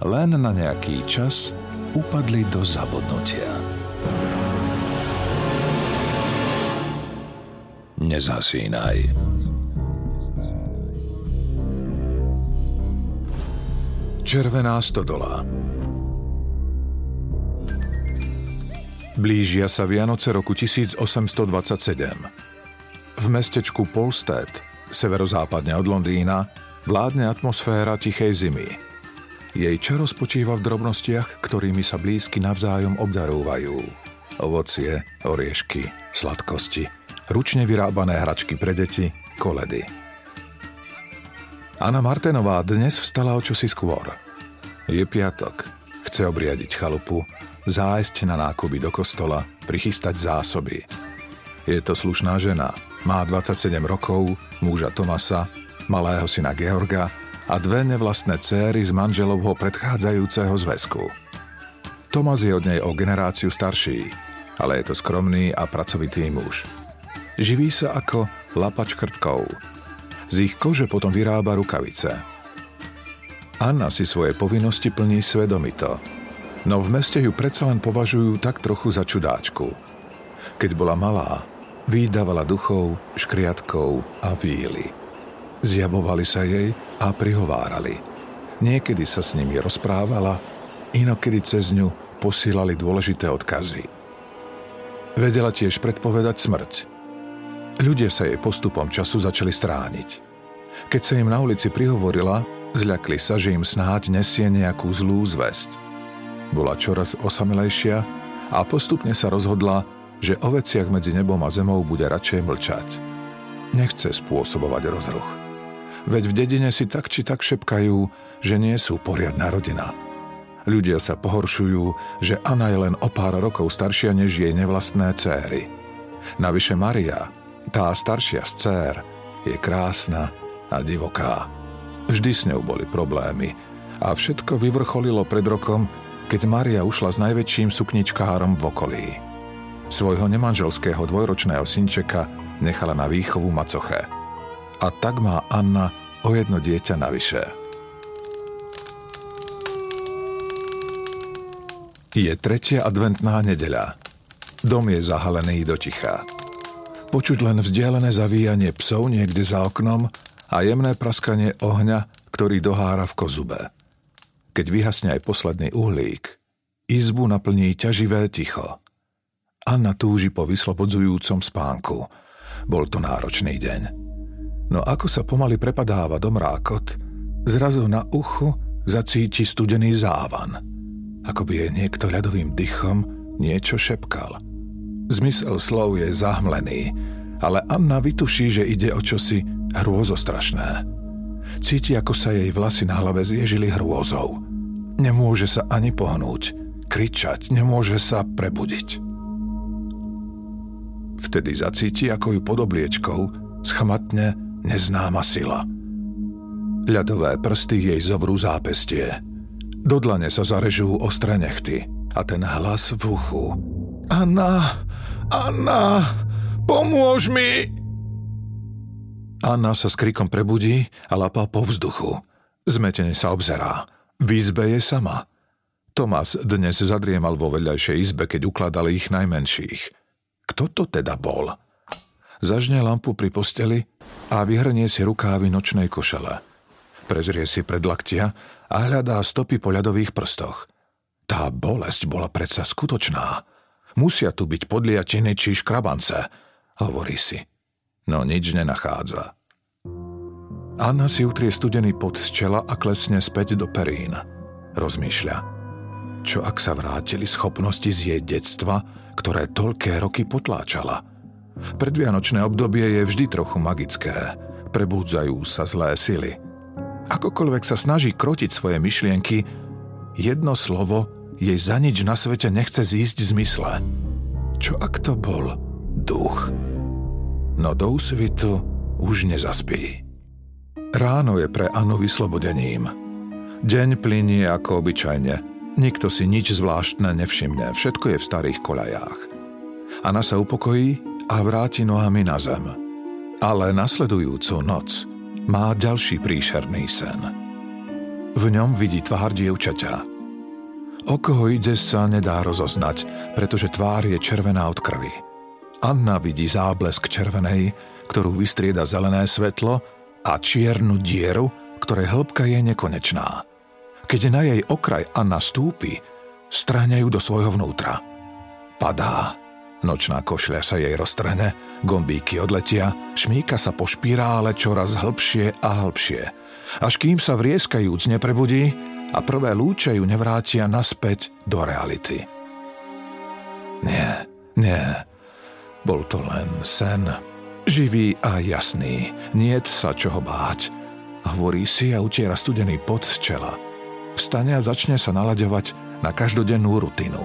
len na nejaký čas upadli do zabudnutia. Nezasínaj. Červená stodola Blížia sa Vianoce roku 1827. V mestečku Polstead, severozápadne od Londýna, vládne atmosféra tichej zimy – jej čaro spočíva v drobnostiach, ktorými sa blízky navzájom obdarúvajú. Ovocie, oriešky, sladkosti, ručne vyrábané hračky pre deti, koledy. Anna Martenová dnes vstala o čosi skôr. Je piatok. Chce obriadiť chalupu, zájsť na nákupy do kostola, prichystať zásoby. Je to slušná žena. Má 27 rokov, muža Tomasa, malého syna Georga a dve nevlastné céry z manželovho predchádzajúceho zväzku. Tomas je od nej o generáciu starší, ale je to skromný a pracovitý muž. Živí sa ako lapač krtkov. Z ich kože potom vyrába rukavice. Anna si svoje povinnosti plní svedomito, no v meste ju predsa len považujú tak trochu za čudáčku. Keď bola malá, vydávala duchov, škriatkov a víly. Zjavovali sa jej a prihovárali. Niekedy sa s nimi rozprávala, inokedy cez ňu posílali dôležité odkazy. Vedela tiež predpovedať smrť. Ľudia sa jej postupom času začali strániť. Keď sa im na ulici prihovorila, zľakli sa, že im snáď nesie nejakú zlú zväzť. Bola čoraz osamelejšia a postupne sa rozhodla, že o veciach medzi nebom a zemou bude radšej mlčať. Nechce spôsobovať rozruch. Veď v dedine si tak či tak šepkajú, že nie sú poriadna rodina. Ľudia sa pohoršujú, že Anna je len o pár rokov staršia než jej nevlastné céry. Navyše Maria, tá staršia z cér, je krásna a divoká. Vždy s ňou boli problémy a všetko vyvrcholilo pred rokom, keď Maria ušla s najväčším sukničkárom v okolí. Svojho nemanželského dvojročného synčeka nechala na výchovu macoche – a tak má Anna o jedno dieťa navyše. Je tretia adventná nedeľa. Dom je zahalený do ticha. Počuť len vzdialené zavíjanie psov niekde za oknom a jemné praskanie ohňa, ktorý dohára v kozube. Keď vyhasne aj posledný uhlík, izbu naplní ťaživé ticho. Anna túži po vyslobodzujúcom spánku. Bol to náročný deň. No ako sa pomaly prepadáva do mrákot, zrazu na uchu zacíti studený závan. Ako by jej niekto ľadovým dychom niečo šepkal. Zmysel slov je zahmlený, ale Anna vytuší, že ide o čosi hrôzostrašné. Cíti, ako sa jej vlasy na hlave zježili hrôzou. Nemôže sa ani pohnúť, kričať, nemôže sa prebudiť. Vtedy zacíti, ako ju pod obliečkou schmatne neznáma sila. Ľadové prsty jej zovrú zápestie. Do dlane sa zarežú ostré nechty a ten hlas v uchu. Anna, Anna, pomôž mi! Anna sa s krikom prebudí a lapá po vzduchu. Zmetene sa obzerá. V izbe je sama. Tomás dnes zadriemal vo vedľajšej izbe, keď ukladali ich najmenších. Kto to teda bol? Zažne lampu pri posteli a vyhrnie si rukávy nočnej košele. Prezrie si predlaktia a hľadá stopy po ľadových prstoch. Tá bolesť bola predsa skutočná. Musia tu byť podliatiny či škrabance, hovorí si. No nič nenachádza. Anna si utrie studený pod z čela a klesne späť do perín. Rozmýšľa. Čo ak sa vrátili schopnosti z jej detstva, ktoré toľké roky potláčala – Predvianočné obdobie je vždy trochu magické. Prebúdzajú sa zlé sily. Akokoľvek sa snaží krotiť svoje myšlienky, jedno slovo jej za nič na svete nechce zísť z mysle. Čo ak to bol duch? No do úsvitu už nezaspí. Ráno je pre Anu vyslobodením. Deň plinie ako obyčajne. Nikto si nič zvláštne nevšimne, všetko je v starých koľajách. Ana sa upokojí a vráti nohami na zem. Ale nasledujúcu noc má ďalší príšerný sen. V ňom vidí tvár dievčaťa. O koho ide sa nedá rozoznať, pretože tvár je červená od krvi. Anna vidí záblesk červenej, ktorú vystrieda zelené svetlo a čiernu dieru, ktorej hĺbka je nekonečná. Keď na jej okraj Anna stúpi, strhne ju do svojho vnútra. Padá. Nočná košľa sa jej roztrhne, gombíky odletia, šmíka sa po špirále čoraz hlbšie a hlbšie. Až kým sa vrieskajúc neprebudí a prvé lúče ju nevrátia naspäť do reality. Nie, nie, bol to len sen, Živý a jasný, niet sa čoho báť. Hovorí si a utiera studený pot z čela. Vstane a začne sa nalaďovať na každodennú rutinu.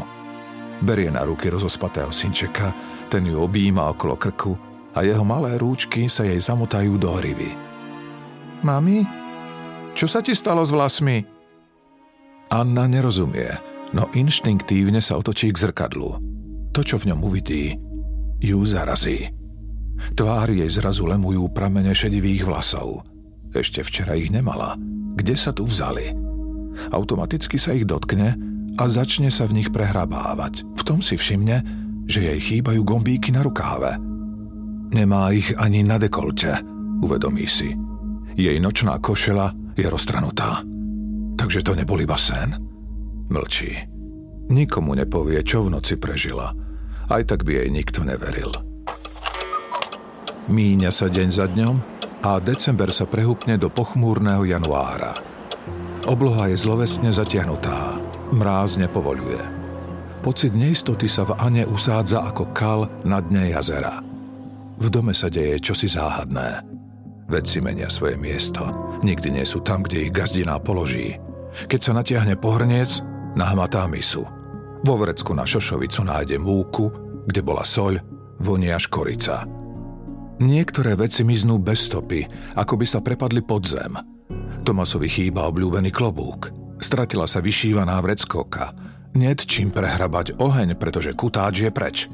Berie na ruky rozospatého synčeka, ten ju objíma okolo krku a jeho malé rúčky sa jej zamotajú do hrivy. Mami, čo sa ti stalo s vlasmi? Anna nerozumie, no inštinktívne sa otočí k zrkadlu. To, čo v ňom uvidí, ju zarazí. Tvár jej zrazu lemujú pramene šedivých vlasov. Ešte včera ich nemala. Kde sa tu vzali? Automaticky sa ich dotkne a začne sa v nich prehrabávať. V tom si všimne, že jej chýbajú gombíky na rukáve. Nemá ich ani na dekolte, uvedomí si. Jej nočná košela je roztranutá. Takže to nebol iba sen. Mlčí. Nikomu nepovie, čo v noci prežila. Aj tak by jej nikto neveril. Míňa sa deň za dňom a december sa prehúpne do pochmúrneho januára. Obloha je zlovesne zatiahnutá. Mráz nepovoluje. Pocit neistoty sa v Ane usádza ako kal na dne jazera. V dome sa deje čosi záhadné. Veci menia svoje miesto. Nikdy nie sú tam, kde ich gazdina položí. Keď sa natiahne pohrniec, nahmatá misu. Vo vrecku na šošovicu nájde múku, kde bola soľ, vonia škorica. Niektoré veci miznú bez stopy, ako by sa prepadli pod zem. Tomasovi chýba obľúbený klobúk. Stratila sa vyšívaná vreckovka. Niet čím prehrabať oheň, pretože kutáč je preč.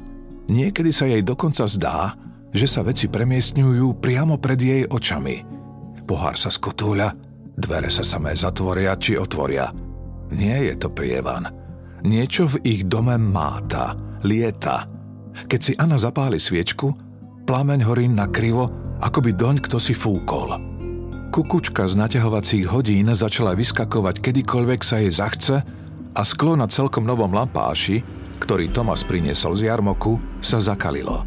Niekedy sa jej dokonca zdá, že sa veci premiestňujú priamo pred jej očami. Pohár sa skotúľa, dvere sa samé zatvoria či otvoria. Nie je to prievan. Niečo v ich dome máta, lieta. Keď si Anna zapáli sviečku, plameň horí nakrivo, ako by doň kto si fúkol. Kukučka z naťahovacích hodín začala vyskakovať kedykoľvek sa jej zachce a sklo na celkom novom lampáši, ktorý Tomas priniesol z jarmoku, sa zakalilo.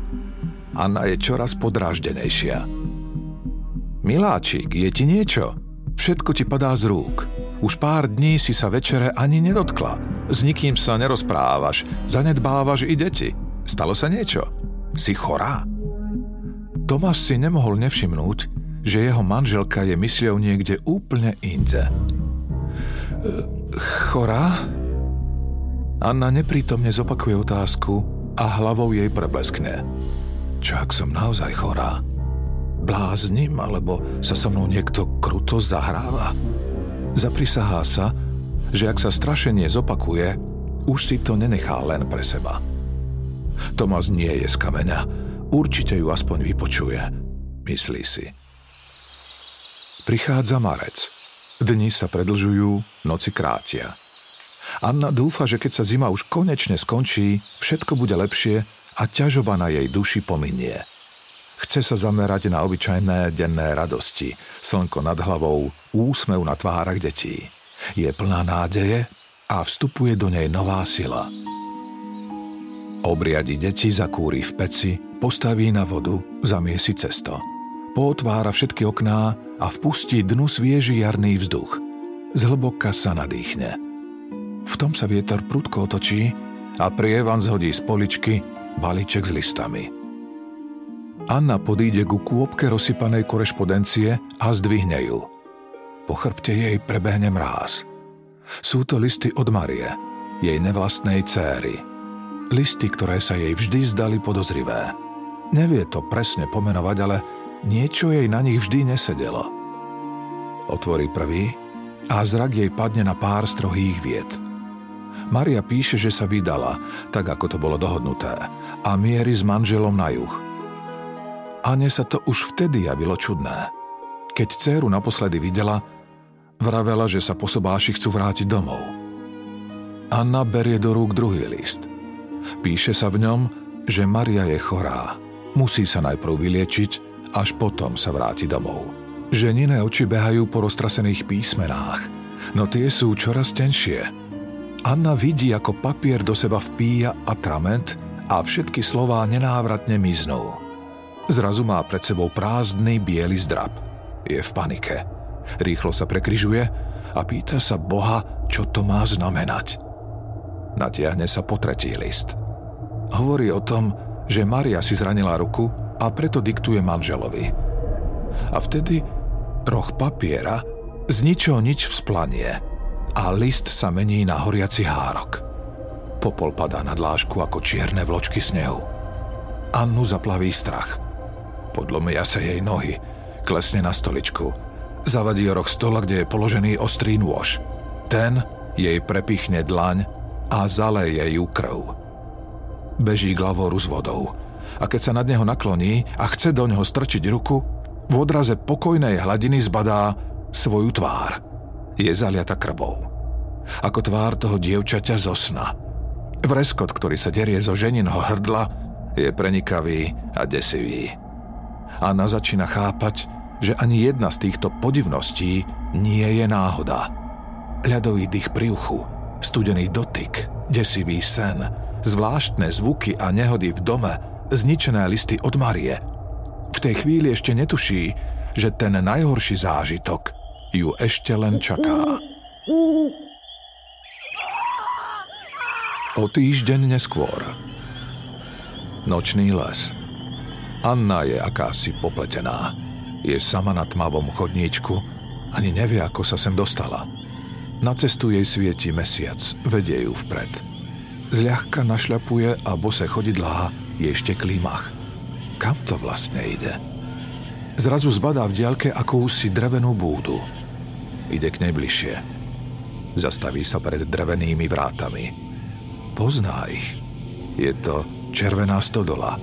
Anna je čoraz podráždenejšia. Miláčik, je ti niečo? Všetko ti padá z rúk. Už pár dní si sa večere ani nedotkla. S nikým sa nerozprávaš, zanedbávaš i deti. Stalo sa niečo? Si chorá? Tomáš si nemohol nevšimnúť, že jeho manželka je mysľou niekde úplne inde. E, chorá? Anna neprítomne zopakuje otázku a hlavou jej prebleskne. Čo ak som naozaj chorá? Bláznim, alebo sa so mnou niekto kruto zahráva? Zaprisahá sa, že ak sa strašenie zopakuje, už si to nenechá len pre seba. Tomás nie je z kameňa, Určite ju aspoň vypočuje, myslí si. Prichádza marec. Dni sa predlžujú, noci krátia. Anna dúfa, že keď sa zima už konečne skončí, všetko bude lepšie a ťažoba na jej duši pominie. Chce sa zamerať na obyčajné denné radosti, slnko nad hlavou, úsmev na tvárach detí. Je plná nádeje a vstupuje do nej nová sila. Obriadi deti zakúri v peci, postaví na vodu, zamiesi cesto. Pootvára všetky okná a vpustí dnu svieži jarný vzduch. Zhlboka sa nadýchne. V tom sa vietor prudko otočí a prievan zhodí z poličky balíček s listami. Anna podíde ku kôpke rozsypanej korešpondencie a zdvihne ju. Po chrbte jej prebehne mráz. Sú to listy od Marie, jej nevlastnej céry. Listy, ktoré sa jej vždy zdali podozrivé. Nevie to presne pomenovať, ale niečo jej na nich vždy nesedelo. Otvorí prvý a zrak jej padne na pár strohých vied. Maria píše, že sa vydala, tak ako to bolo dohodnuté, a mierí s manželom na juh. Ane sa to už vtedy javilo čudné. Keď dceru naposledy videla, vravela, že sa posobáši chcú vrátiť domov. Anna berie do rúk druhý list. Píše sa v ňom, že Maria je chorá. Musí sa najprv vyliečiť, až potom sa vráti domov. Ženine oči behajú po roztrasených písmenách, no tie sú čoraz tenšie. Anna vidí, ako papier do seba vpíja atrament a všetky slová nenávratne miznú. Zrazu má pred sebou prázdny biely zdrab. Je v panike. Rýchlo sa prekryžuje a pýta sa Boha, čo to má znamenať. Natiahne sa po tretí list. Hovorí o tom, že Maria si zranila ruku a preto diktuje manželovi. A vtedy roh papiera z ničoho nič vzplanie a list sa mení na horiaci hárok. Popol padá na dlážku ako čierne vločky snehu. Annu zaplaví strach – Podlomia sa jej nohy. Klesne na stoličku. Zavadí roh stola, kde je položený ostrý nôž. Ten jej prepichne dlaň a zaleje ju krv. Beží k lavoru s vodou. A keď sa nad neho nakloní a chce do neho strčiť ruku, v odraze pokojnej hladiny zbadá svoju tvár. Je zaliata krvou. Ako tvár toho dievčaťa zo sna. Vreskot, ktorý sa derie zo ženinho hrdla, je prenikavý a desivý. Anna začína chápať, že ani jedna z týchto podivností nie je náhoda. Ľadový dých pri uchu, studený dotyk, desivý sen, zvláštne zvuky a nehody v dome, zničené listy od Marie. V tej chvíli ešte netuší, že ten najhorší zážitok ju ešte len čaká. O týždeň neskôr. Nočný les – Anna je akási popletená. Je sama na tmavom chodníčku, ani nevie, ako sa sem dostala. Na cestu jej svieti mesiac, vedie ju vpred. Zľahka našľapuje a bose chodidlá je ešte klímach. Kam to vlastne ide? Zrazu zbadá v diaľke akúsi drevenú búdu. Ide k nej bližšie. Zastaví sa pred drevenými vrátami. Pozná ich. Je to červená stodola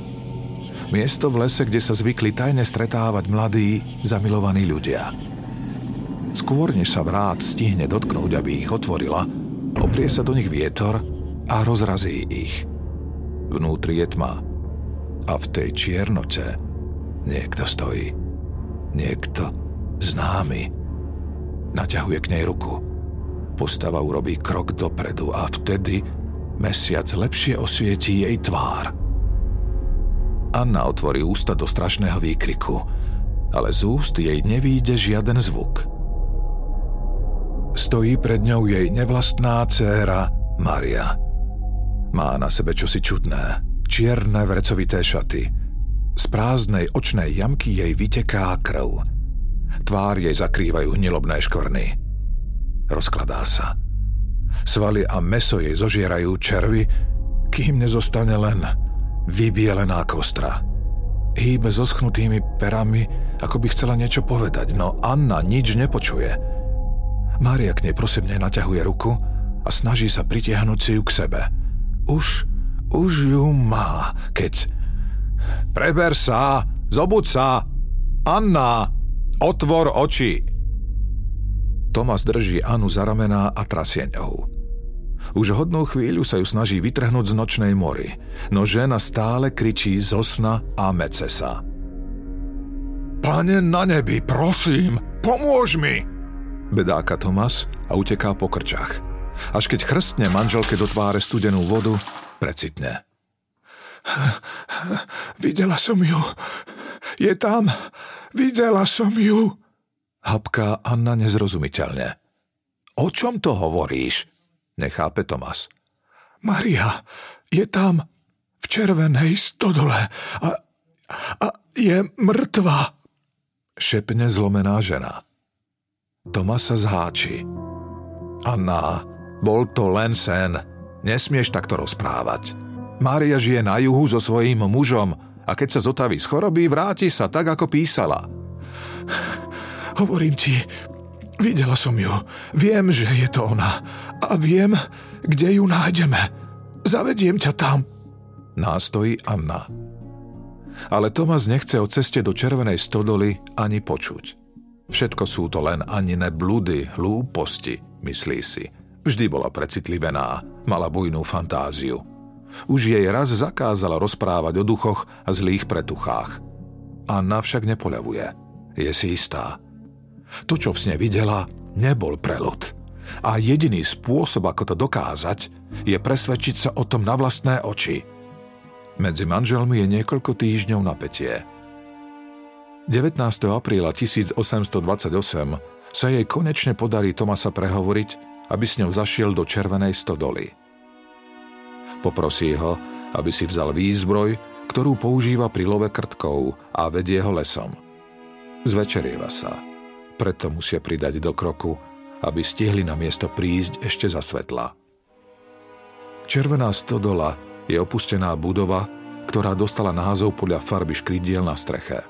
Miesto v lese, kde sa zvykli tajne stretávať mladí, zamilovaní ľudia. Skôr, než sa vrát stihne dotknúť, aby ich otvorila, oprie sa do nich vietor a rozrazí ich. Vnútri je tma a v tej čiernote niekto stojí. Niekto známy. Naťahuje k nej ruku. Postava urobí krok dopredu a vtedy mesiac lepšie osvietí jej tvár – Anna otvorí ústa do strašného výkriku, ale z úst jej nevíde žiaden zvuk. Stojí pred ňou jej nevlastná dcéra Maria. Má na sebe čosi čudné, čierne vrecovité šaty. Z prázdnej očnej jamky jej vyteká krv. Tvár jej zakrývajú hnilobné škorny. Rozkladá sa. Svaly a meso jej zožierajú červy, kým nezostane len vybielená kostra. Hýbe so schnutými perami, ako by chcela niečo povedať, no Anna nič nepočuje. Mária k nej prosebne naťahuje ruku a snaží sa pritiahnuť si ju k sebe. Už, už ju má, keď... Preber sa, zobud sa! Anna, otvor oči! Tomas drží Anu za ramená a trasie ňou. Už hodnú chvíľu sa ju snaží vytrhnúť z nočnej mory, no žena stále kričí zo sna a mece sa. Pane na nebi, prosím, pomôž mi! Bedáka Tomas a uteká po krčach. Až keď chrstne manželke do tváre studenú vodu, precitne. Videla som ju. Je tam. Videla som ju. Hapká Anna nezrozumiteľne. O čom to hovoríš? Nechápe Tomas. Maria je tam v červenej stodole a, a je mŕtva. Šepne zlomená žena. Tomas sa zháči. Anna, bol to len sen. Nesmieš takto rozprávať. Mária žije na juhu so svojím mužom a keď sa zotaví z choroby, vráti sa tak, ako písala. Hovorím ti, videla som ju. Viem, že je to ona. A viem, kde ju nájdeme. Zavediem ťa tam. Nástojí Anna. Ale Tomas nechce o ceste do Červenej stodoly ani počuť. Všetko sú to len anine bludy, hlúposti, myslí si. Vždy bola precitlivená, mala bujnú fantáziu. Už jej raz zakázala rozprávať o duchoch a zlých pretuchách. Anna však nepoľavuje. Je si istá. To, čo v sne videla, nebol prelud. A jediný spôsob, ako to dokázať, je presvedčiť sa o tom na vlastné oči. Medzi manželmi je niekoľko týždňov napätie. 19. apríla 1828 sa jej konečne podarí Tomasa prehovoriť, aby s ňou zašiel do Červenej stodoly. Poprosí ho, aby si vzal výzbroj, ktorú používa pri love krtkov a vedie ho lesom. Zvečerieva sa, preto musia pridať do kroku, aby stihli na miesto prísť ešte za svetla. Červená stodola je opustená budova, ktorá dostala názov podľa farby škridiel na streche.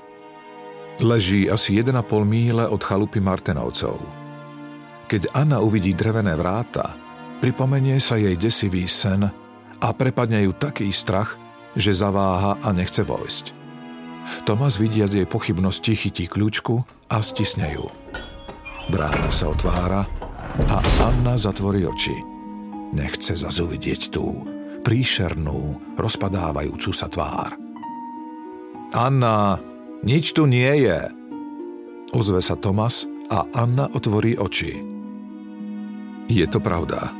Leží asi 1,5 míle od chalupy Martenovcov. Keď Anna uvidí drevené vráta, pripomenie sa jej desivý sen a prepadne ju taký strach, že zaváha a nechce vojsť. Tomas vidiac jej pochybnosti chytí kľúčku a stisne ju. Brána sa otvára a Anna zatvorí oči. Nechce zase uvidieť tú príšernú, rozpadávajúcu sa tvár. Anna, nič tu nie je. Ozve sa Tomas a Anna otvorí oči. Je to pravda.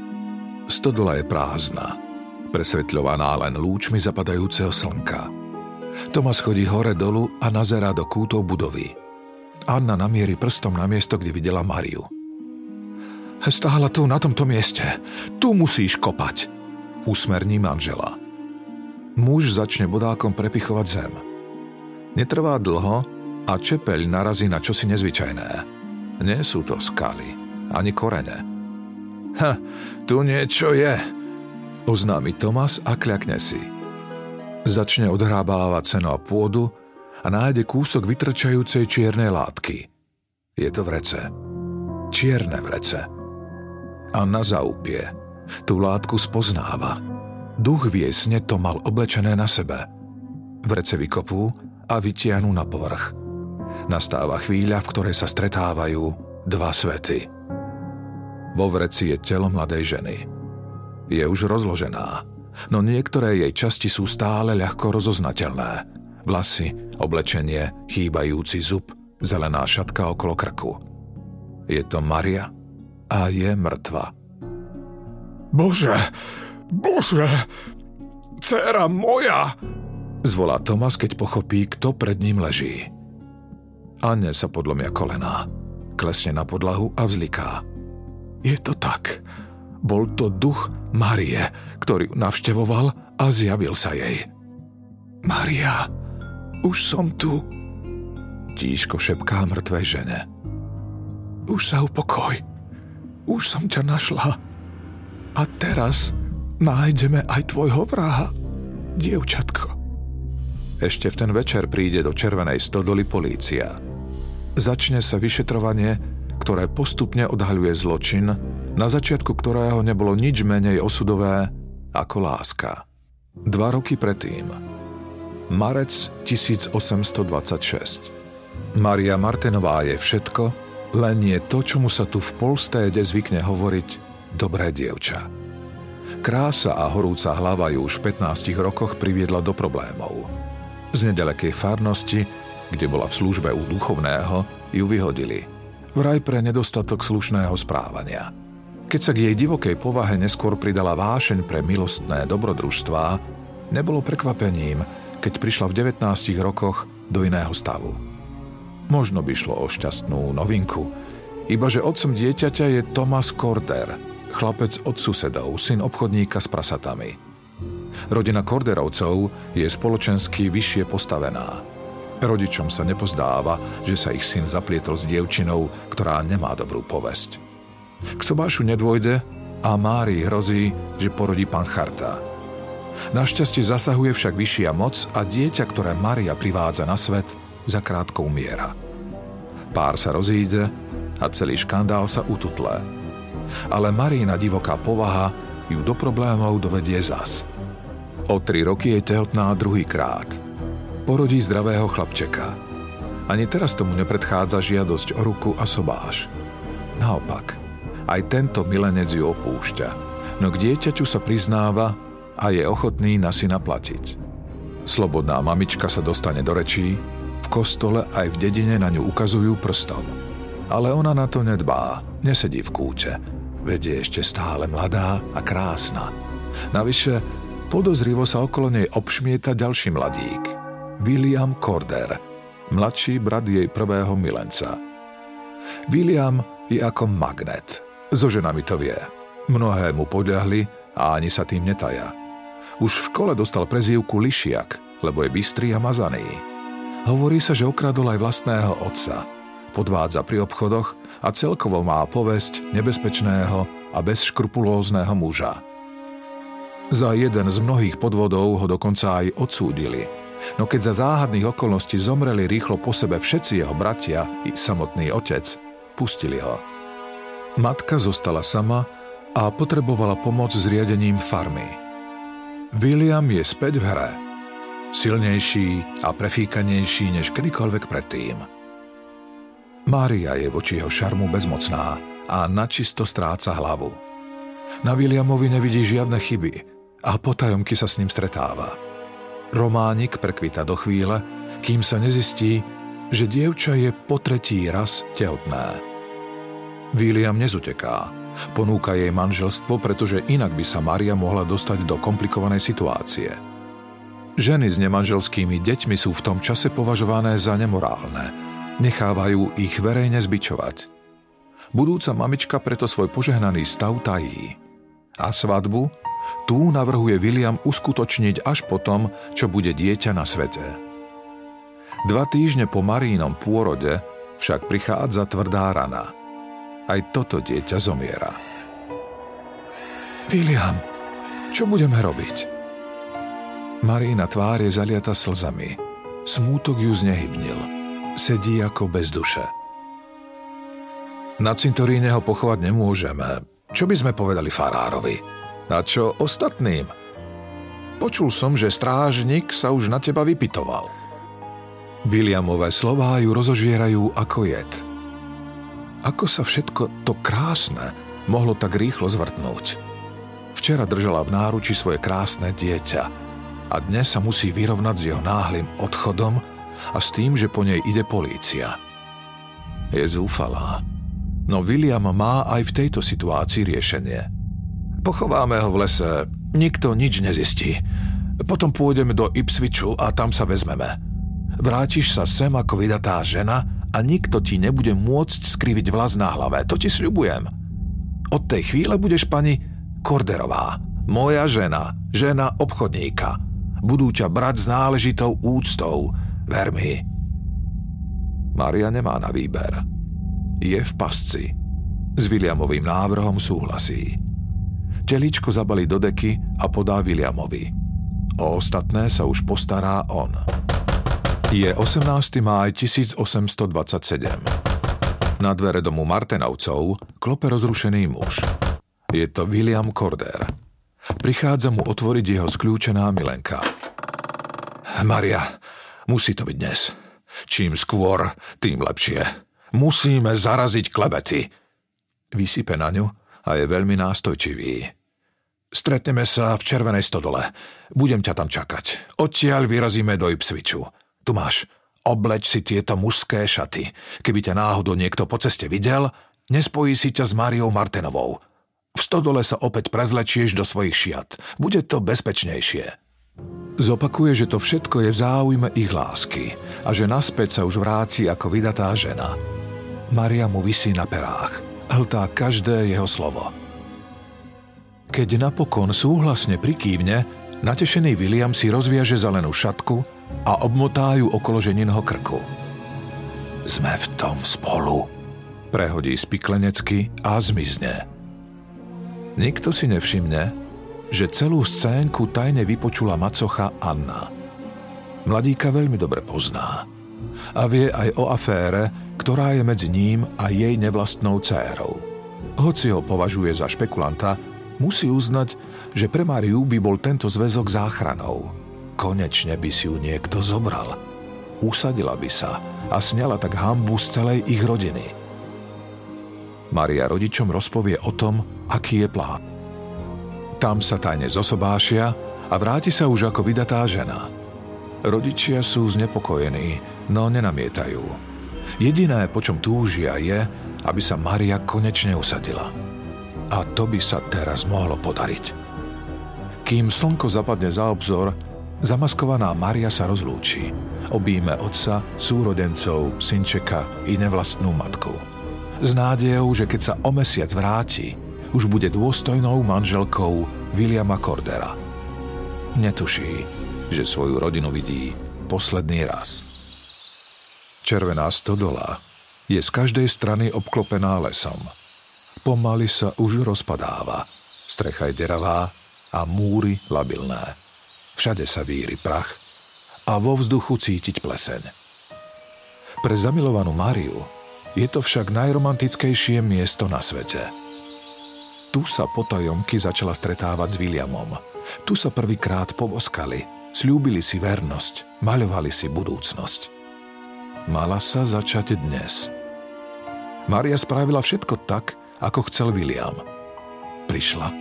Stodola je prázdna presvetľovaná len lúčmi zapadajúceho slnka. Tomas chodí hore dolu a nazerá do kútov budovy. Anna namierí prstom na miesto, kde videla Mariu. Stála tu, na tomto mieste. Tu musíš kopať. Usmerní manžela. Muž začne bodákom prepichovať zem. Netrvá dlho a čepeľ narazí na čosi nezvyčajné. Nie sú to skaly, ani korene. Ha, tu niečo je, oznámi Tomas a kľakne si. Začne odhrábávať seno a pôdu a nájde kúsok vytrčajúcej čiernej látky. Je to vrece. Čierne vrece. Anna zaupie. Tú látku spoznáva. Duch v jej sne to mal oblečené na sebe. Vrece vykopú a vytiahnu na povrch. Nastáva chvíľa, v ktorej sa stretávajú dva svety. Vo vreci je telo mladej ženy – je už rozložená, no niektoré jej časti sú stále ľahko rozoznateľné. Vlasy, oblečenie, chýbajúci zub, zelená šatka okolo krku. Je to Maria a je mŕtva. Bože, bože, dcera moja! Zvolá Tomas, keď pochopí, kto pred ním leží. Anne sa podlomia kolená. Klesne na podlahu a vzliká. Je to tak. Bol to duch Marie, ktorý navštevoval a zjavil sa jej. Maria, už som tu. Tížko šepká mŕtvej žene. Už sa upokoj. Už som ťa našla. A teraz nájdeme aj tvojho vraha, dievčatko. Ešte v ten večer príde do Červenej stodoly polícia. Začne sa vyšetrovanie, ktoré postupne odhaľuje zločin, na začiatku ktorého nebolo nič menej osudové ako láska. Dva roky predtým. Marec 1826. Maria Martinová je všetko, len je to, čomu sa tu v Polstéde zvykne hovoriť dobré dievča. Krása a horúca hlava ju už v 15 rokoch priviedla do problémov. Z nedalekej farnosti, kde bola v službe u duchovného, ju vyhodili. Vraj pre nedostatok slušného správania – keď sa k jej divokej povahe neskôr pridala vášeň pre milostné dobrodružstvá, nebolo prekvapením, keď prišla v 19 rokoch do iného stavu. Možno by šlo o šťastnú novinku, iba že otcom dieťaťa je Thomas Korder, chlapec od susedov, syn obchodníka s prasatami. Rodina Korderovcov je spoločensky vyššie postavená. Rodičom sa nepozdáva, že sa ich syn zaplietol s dievčinou, ktorá nemá dobrú povesť. K sobášu nedvojde a Mári hrozí, že porodí pancharta. Našťastie zasahuje však vyššia moc a dieťa, ktoré Maria privádza na svet, zakrátko umiera. Pár sa rozíde a celý škandál sa ututle. Ale Marína divoká povaha ju do problémov dovedie zas. O tri roky je tehotná druhýkrát. Porodí zdravého chlapčeka. Ani teraz tomu nepredchádza žiadosť o ruku a sobáš. Naopak, aj tento milenec ju opúšťa, no k dieťaťu sa priznáva a je ochotný na syna platiť. Slobodná mamička sa dostane do rečí, v kostole aj v dedine na ňu ukazujú prstom. Ale ona na to nedbá, nesedí v kúte, veď je ešte stále mladá a krásna. Navyše, podozrivo sa okolo nej obšmieta ďalší mladík, William Corder, mladší brat jej prvého milenca. William je ako magnet. So ženami to vie. Mnohé mu podľahli a ani sa tým netaja. Už v škole dostal prezývku Lišiak, lebo je bystrý a mazaný. Hovorí sa, že okradol aj vlastného otca. Podvádza pri obchodoch a celkovo má povesť nebezpečného a bezškrupulózneho muža. Za jeden z mnohých podvodov ho dokonca aj odsúdili. No keď za záhadných okolností zomreli rýchlo po sebe všetci jeho bratia i samotný otec, pustili ho. Matka zostala sama a potrebovala pomoc s riadením farmy. William je späť v hre. Silnejší a prefíkanejší než kedykoľvek predtým. Mária je voči jeho šarmu bezmocná a načisto stráca hlavu. Na Williamovi nevidí žiadne chyby a potajomky sa s ním stretáva. Románik prekvita do chvíle, kým sa nezistí, že dievča je po tretí raz tehotné. William nezuteká, Ponúka jej manželstvo, pretože inak by sa Maria mohla dostať do komplikovanej situácie. Ženy s nemanželskými deťmi sú v tom čase považované za nemorálne. Nechávajú ich verejne zbičovať. Budúca mamička preto svoj požehnaný stav tají. A svadbu? Tu navrhuje William uskutočniť až potom, čo bude dieťa na svete. Dva týždne po Marínom pôrode však prichádza tvrdá rana – aj toto dieťa zomiera. William, čo budeme robiť? Marína tvár je zaliata slzami. Smútok ju znehybnil. Sedí ako bez duše. Na cintoríne ho pochovať nemôžeme. Čo by sme povedali farárovi? A čo ostatným? Počul som, že strážnik sa už na teba vypitoval. Williamové slová ju rozožierajú ako jed. Ako sa všetko to krásne mohlo tak rýchlo zvrtnúť? Včera držala v náruči svoje krásne dieťa a dnes sa musí vyrovnať s jeho náhlým odchodom a s tým, že po nej ide polícia. Je zúfalá. No William má aj v tejto situácii riešenie. Pochováme ho v lese, nikto nič nezistí. Potom pôjdeme do Ipswichu a tam sa vezmeme. Vrátiš sa sem ako vydatá žena a nikto ti nebude môcť skriviť vlas na hlave, to ti sľubujem. Od tej chvíle budeš pani Korderová, moja žena, žena obchodníka. Budú ťa brať s náležitou úctou, ver mi. Maria nemá na výber. Je v pasci. S Williamovým návrhom súhlasí. Teličko zabalí do deky a podá Williamovi. O ostatné sa už postará on. Je 18. máj 1827. Na dvere domu Martenovcov klope rozrušený muž. Je to William Corder. Prichádza mu otvoriť jeho skľúčená milenka. Maria, musí to byť dnes. Čím skôr, tým lepšie. Musíme zaraziť klebety. Vysype na ňu a je veľmi nástojčivý. Stretneme sa v Červenej stodole. Budem ťa tam čakať. Odtiaľ vyrazíme do Ipsviču. Tu máš, obleč si tieto mužské šaty. Keby ťa náhodou niekto po ceste videl, nespojí si ťa s Máriou Martenovou. V stodole sa opäť prezlečieš do svojich šiat. Bude to bezpečnejšie. Zopakuje, že to všetko je v záujme ich lásky a že naspäť sa už vráti ako vydatá žena. Maria mu vysí na perách. Hltá každé jeho slovo. Keď napokon súhlasne prikývne, natešený William si rozviaže zelenú šatku a obmotá ju okolo ženinho krku. Sme v tom spolu, Prehodí spiklenecky a zmizne. Nikto si nevšimne, že celú scénku tajne vypočula macocha Anna. Mladíka veľmi dobre pozná a vie aj o afére, ktorá je medzi ním a jej nevlastnou dcérou. Hoci ho považuje za špekulanta, musí uznať, že pre Máriu by bol tento zväzok záchranou. Konečne by si ju niekto zobral. Usadila by sa a sňala tak hambu z celej ich rodiny. Maria rodičom rozpovie o tom, aký je plán. Tam sa tajne zosobášia a vráti sa už ako vydatá žena. Rodičia sú znepokojení, no nenamietajú. Jediné, po čom túžia, je, aby sa Maria konečne usadila. A to by sa teraz mohlo podariť. Kým slnko zapadne za obzor, zamaskovaná Maria sa rozlúči. Obíme otca, súrodencov, synčeka i nevlastnú matku. S nádejou, že keď sa o mesiac vráti, už bude dôstojnou manželkou Williama Cordera. Netuší, že svoju rodinu vidí posledný raz. Červená stodola je z každej strany obklopená lesom. Pomaly sa už rozpadáva. Strecha je deravá a múry labilné. Všade sa víri prach a vo vzduchu cítiť pleseň. Pre zamilovanú Máriu je to však najromantickejšie miesto na svete – tu sa potajomky začala stretávať s Williamom. Tu sa prvýkrát poboskali, slúbili si vernosť, maľovali si budúcnosť. Mala sa začať dnes. Maria spravila všetko tak, ako chcel William. Prišla,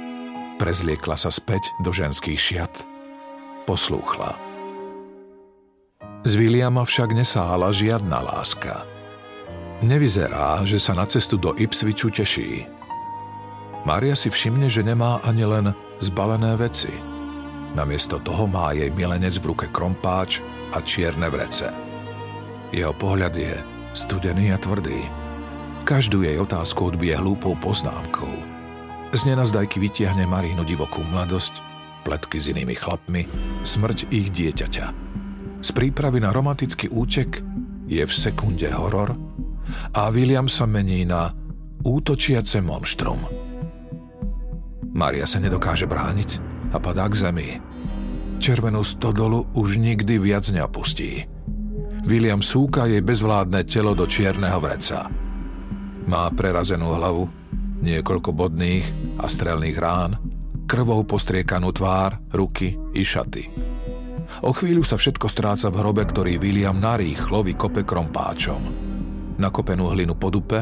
prezliekla sa späť do ženských šiat, poslúchla. Z Williama však nesáhala žiadna láska. Nevyzerá, že sa na cestu do Ipsviču teší, Mária si všimne, že nemá ani len zbalené veci. Namiesto toho má jej milenec v ruke krompáč a čierne vrece. Jeho pohľad je studený a tvrdý. Každú jej otázku odbije hlúpou poznámkou. Z nenazdajky vytiahne Marínu divokú mladosť, pletky s inými chlapmi, smrť ich dieťaťa. Z prípravy na romantický útek je v sekunde horor a William sa mení na útočiace monštrum. Maria sa nedokáže brániť a padá k zemi. Červenú stodolu už nikdy viac neopustí. William súka jej bezvládne telo do čierneho vreca. Má prerazenú hlavu, niekoľko bodných a strelných rán, krvou postriekanú tvár, ruky i šaty. O chvíľu sa všetko stráca v hrobe, ktorý William narýchlo vykope krompáčom. Nakopenú hlinu po dupe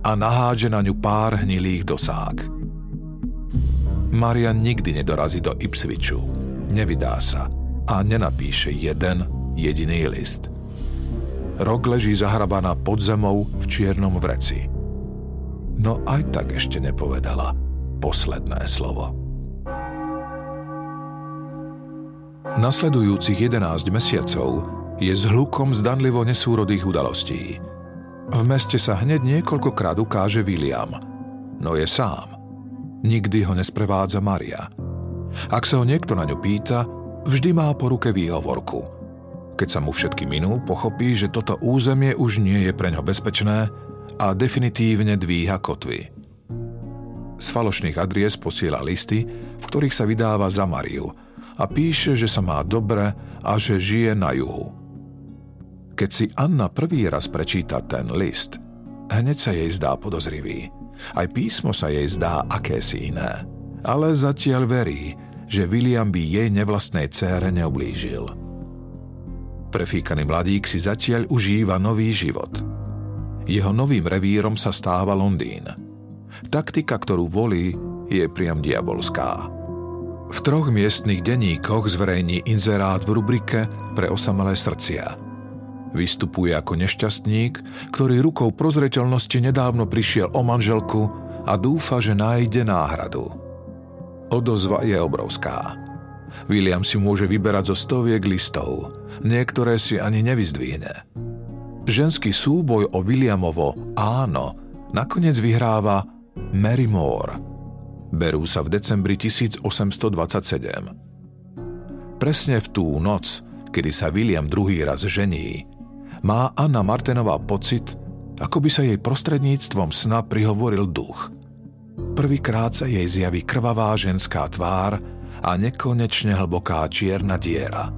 a nahádže na ňu pár hnilých dosák. Maria nikdy nedorazí do Ipsviču, nevydá sa a nenapíše jeden jediný list. Rok leží zahrabaná pod zemou v čiernom vreci. No aj tak ešte nepovedala posledné slovo. Nasledujúcich 11 mesiacov je s hlukom zdanlivo nesúrodých udalostí. V meste sa hneď niekoľkokrát ukáže William, no je sám. Nikdy ho nesprevádza Maria. Ak sa ho niekto na ňu pýta, vždy má po ruke výhovorku. Keď sa mu všetky minú, pochopí, že toto územie už nie je pre ňo bezpečné a definitívne dvíha kotvy. Z falošných adries posiela listy, v ktorých sa vydáva za Mariu a píše, že sa má dobre a že žije na juhu. Keď si Anna prvý raz prečíta ten list, hneď sa jej zdá podozrivý – aj písmo sa jej zdá akési iné. Ale zatiaľ verí, že William by jej nevlastnej cére neoblížil. Prefíkaný mladík si zatiaľ užíva nový život. Jeho novým revírom sa stáva Londýn. Taktika, ktorú volí, je priam diabolská. V troch miestnych denníkoch zverejní inzerát v rubrike pre osamelé srdcia – Vystupuje ako nešťastník, ktorý rukou prozreteľnosti nedávno prišiel o manželku a dúfa, že nájde náhradu. Odozva je obrovská. William si môže vyberať zo stoviek listov, niektoré si ani nevyzdvihne. Ženský súboj o Williamovo áno nakoniec vyhráva Mary Moore. Berú sa v decembri 1827. Presne v tú noc, kedy sa William druhý raz žení, má Anna Martenová pocit, ako by sa jej prostredníctvom sna prihovoril duch. Prvýkrát sa jej zjaví krvavá ženská tvár a nekonečne hlboká čierna diera.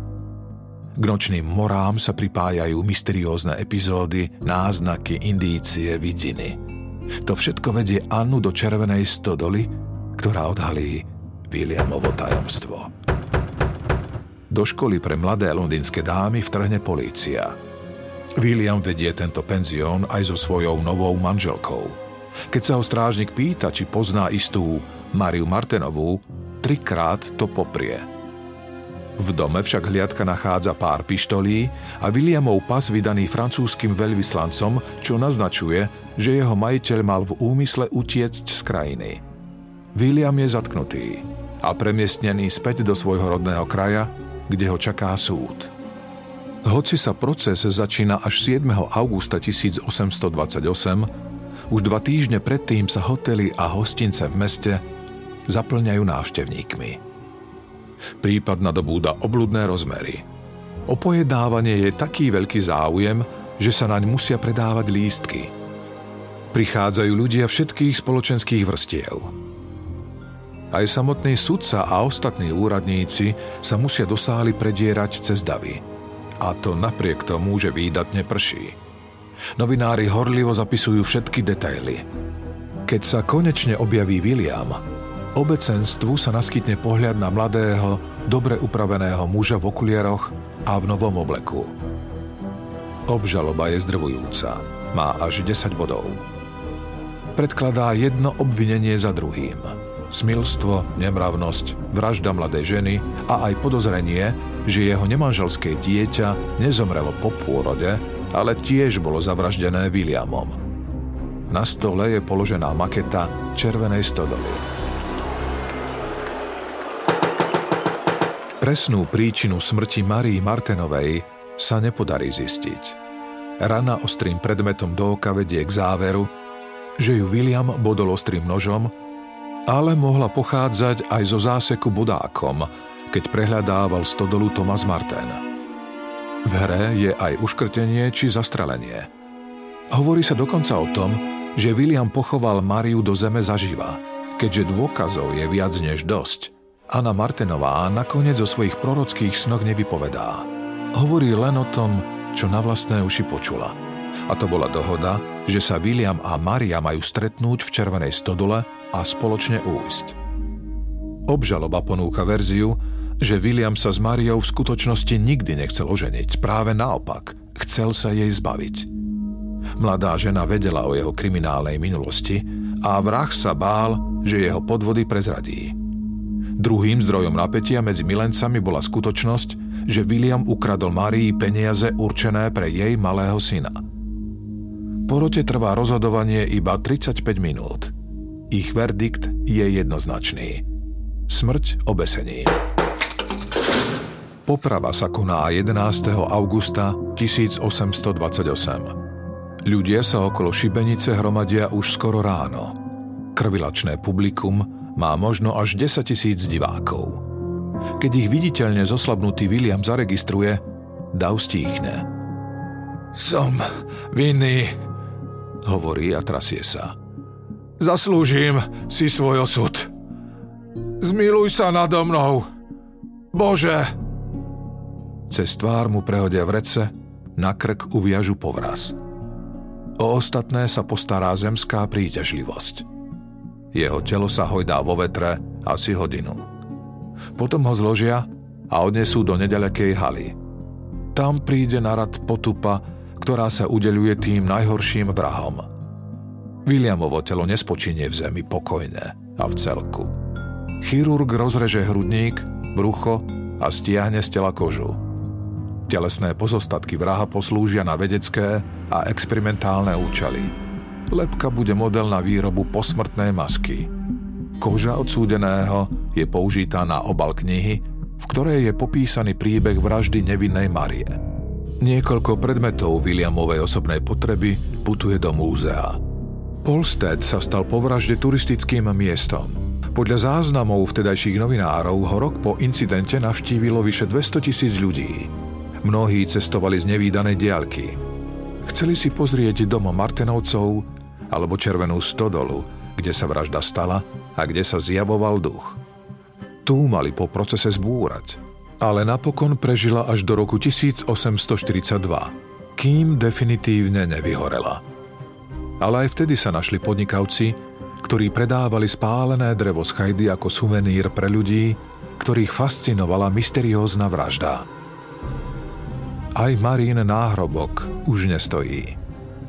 K nočným morám sa pripájajú mysteriózne epizódy, náznaky, indície, vidiny. To všetko vedie Annu do červenej stodoly, ktorá odhalí Williamovo tajomstvo. Do školy pre mladé londýnske dámy vtrhne polícia. William vedie tento penzión aj so svojou novou manželkou. Keď sa ho strážnik pýta, či pozná istú Mariu Martenovú, trikrát to poprie. V dome však hliadka nachádza pár pištolí a Williamov pas vydaný francúzským veľvyslancom, čo naznačuje, že jeho majiteľ mal v úmysle utiecť z krajiny. William je zatknutý a premiestnený späť do svojho rodného kraja, kde ho čaká súd. Hoci sa proces začína až 7. augusta 1828, už dva týždne predtým sa hotely a hostince v meste zaplňajú návštevníkmi. Prípad nadobúda obludné rozmery. O pojednávanie je taký veľký záujem, že sa naň musia predávať lístky. Prichádzajú ľudia všetkých spoločenských vrstiev – aj samotný sudca a ostatní úradníci sa musia do sály predierať cez davy. A to napriek tomu, že výdatne prší. Novinári horlivo zapisujú všetky detaily. Keď sa konečne objaví William, obecenstvu sa naskytne pohľad na mladého, dobre upraveného muža v okulieroch a v novom obleku. Obžaloba je zdrvujúca. Má až 10 bodov. Predkladá jedno obvinenie za druhým – smilstvo, nemravnosť, vražda mladej ženy a aj podozrenie, že jeho nemanželské dieťa nezomrelo po pôrode, ale tiež bolo zavraždené Williamom. Na stole je položená maketa červenej stodoly. Presnú príčinu smrti Marii Martenovej sa nepodarí zistiť. Rana ostrým predmetom do oka vedie k záveru, že ju William bodol ostrým nožom ale mohla pochádzať aj zo záseku bodákom, keď prehľadával stodolu Thomas Martin. V hre je aj uškrtenie či zastrelenie. Hovorí sa dokonca o tom, že William pochoval Mariu do zeme zaživa, keďže dôkazov je viac než dosť. Anna Martinová nakoniec o svojich prorockých snoch nevypovedá. Hovorí len o tom, čo na vlastné uši počula. A to bola dohoda, že sa William a Maria majú stretnúť v Červenej stodole a spoločne újsť. Obžaloba ponúka verziu, že William sa s Mariou v skutočnosti nikdy nechcel oženiť, práve naopak, chcel sa jej zbaviť. Mladá žena vedela o jeho kriminálnej minulosti a vrah sa bál, že jeho podvody prezradí. Druhým zdrojom napätia medzi milencami bola skutočnosť, že William ukradol Marii peniaze určené pre jej malého syna. Porote trvá rozhodovanie iba 35 minút – ich verdikt je jednoznačný. Smrť obesením. Poprava sa koná 11. augusta 1828. Ľudia sa okolo šibenice hromadia už skoro ráno. Krvilačné publikum má možno až 10 tisíc divákov. Keď ich viditeľne zoslabnutý William zaregistruje, dav stíchne. Som vinný, hovorí a trasie sa. Zaslúžim si svoj osud. Zmiluj sa nado mnou. Bože! Cez tvár mu prehodia vrece, na krk uviažu povraz. O ostatné sa postará zemská príťažlivosť. Jeho telo sa hojdá vo vetre asi hodinu. Potom ho zložia a odnesú do nedalekej haly. Tam príde na rad potupa, ktorá sa udeluje tým najhorším vrahom – Williamovo telo nespočinie v zemi pokojne a v celku. Chirurg rozreže hrudník, brucho a stiahne z tela kožu. Telesné pozostatky vraha poslúžia na vedecké a experimentálne účely. Lepka bude model na výrobu posmrtnej masky. Koža odsúdeného je použitá na obal knihy, v ktorej je popísaný príbeh vraždy nevinnej Marie. Niekoľko predmetov Williamovej osobnej potreby putuje do múzea. Polsted sa stal po vražde turistickým miestom. Podľa záznamov vtedajších novinárov ho rok po incidente navštívilo vyše 200 tisíc ľudí. Mnohí cestovali z nevýdanej diaľky. Chceli si pozrieť domo Martenovcov alebo Červenú stodolu, kde sa vražda stala a kde sa zjavoval duch. Tu mali po procese zbúrať, ale napokon prežila až do roku 1842, kým definitívne nevyhorela. Ale aj vtedy sa našli podnikavci, ktorí predávali spálené drevo z chajdy ako suvenír pre ľudí, ktorých fascinovala mysteriózna vražda. Aj Marín náhrobok už nestojí.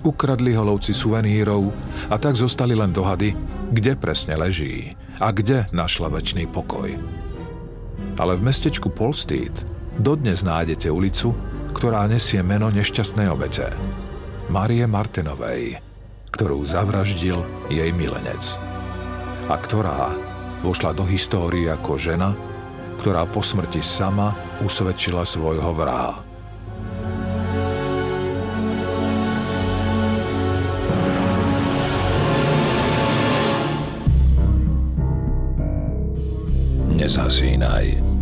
Ukradli ho lovci suvenírov a tak zostali len dohady, kde presne leží a kde našla väčší pokoj. Ale v mestečku Polstít dodnes nájdete ulicu, ktorá nesie meno nešťastnej obete. Marie Martinovej, ktorú zavraždil jej milenec. A ktorá vošla do histórie ako žena, ktorá po smrti sama usvedčila svojho vraha. 目しない。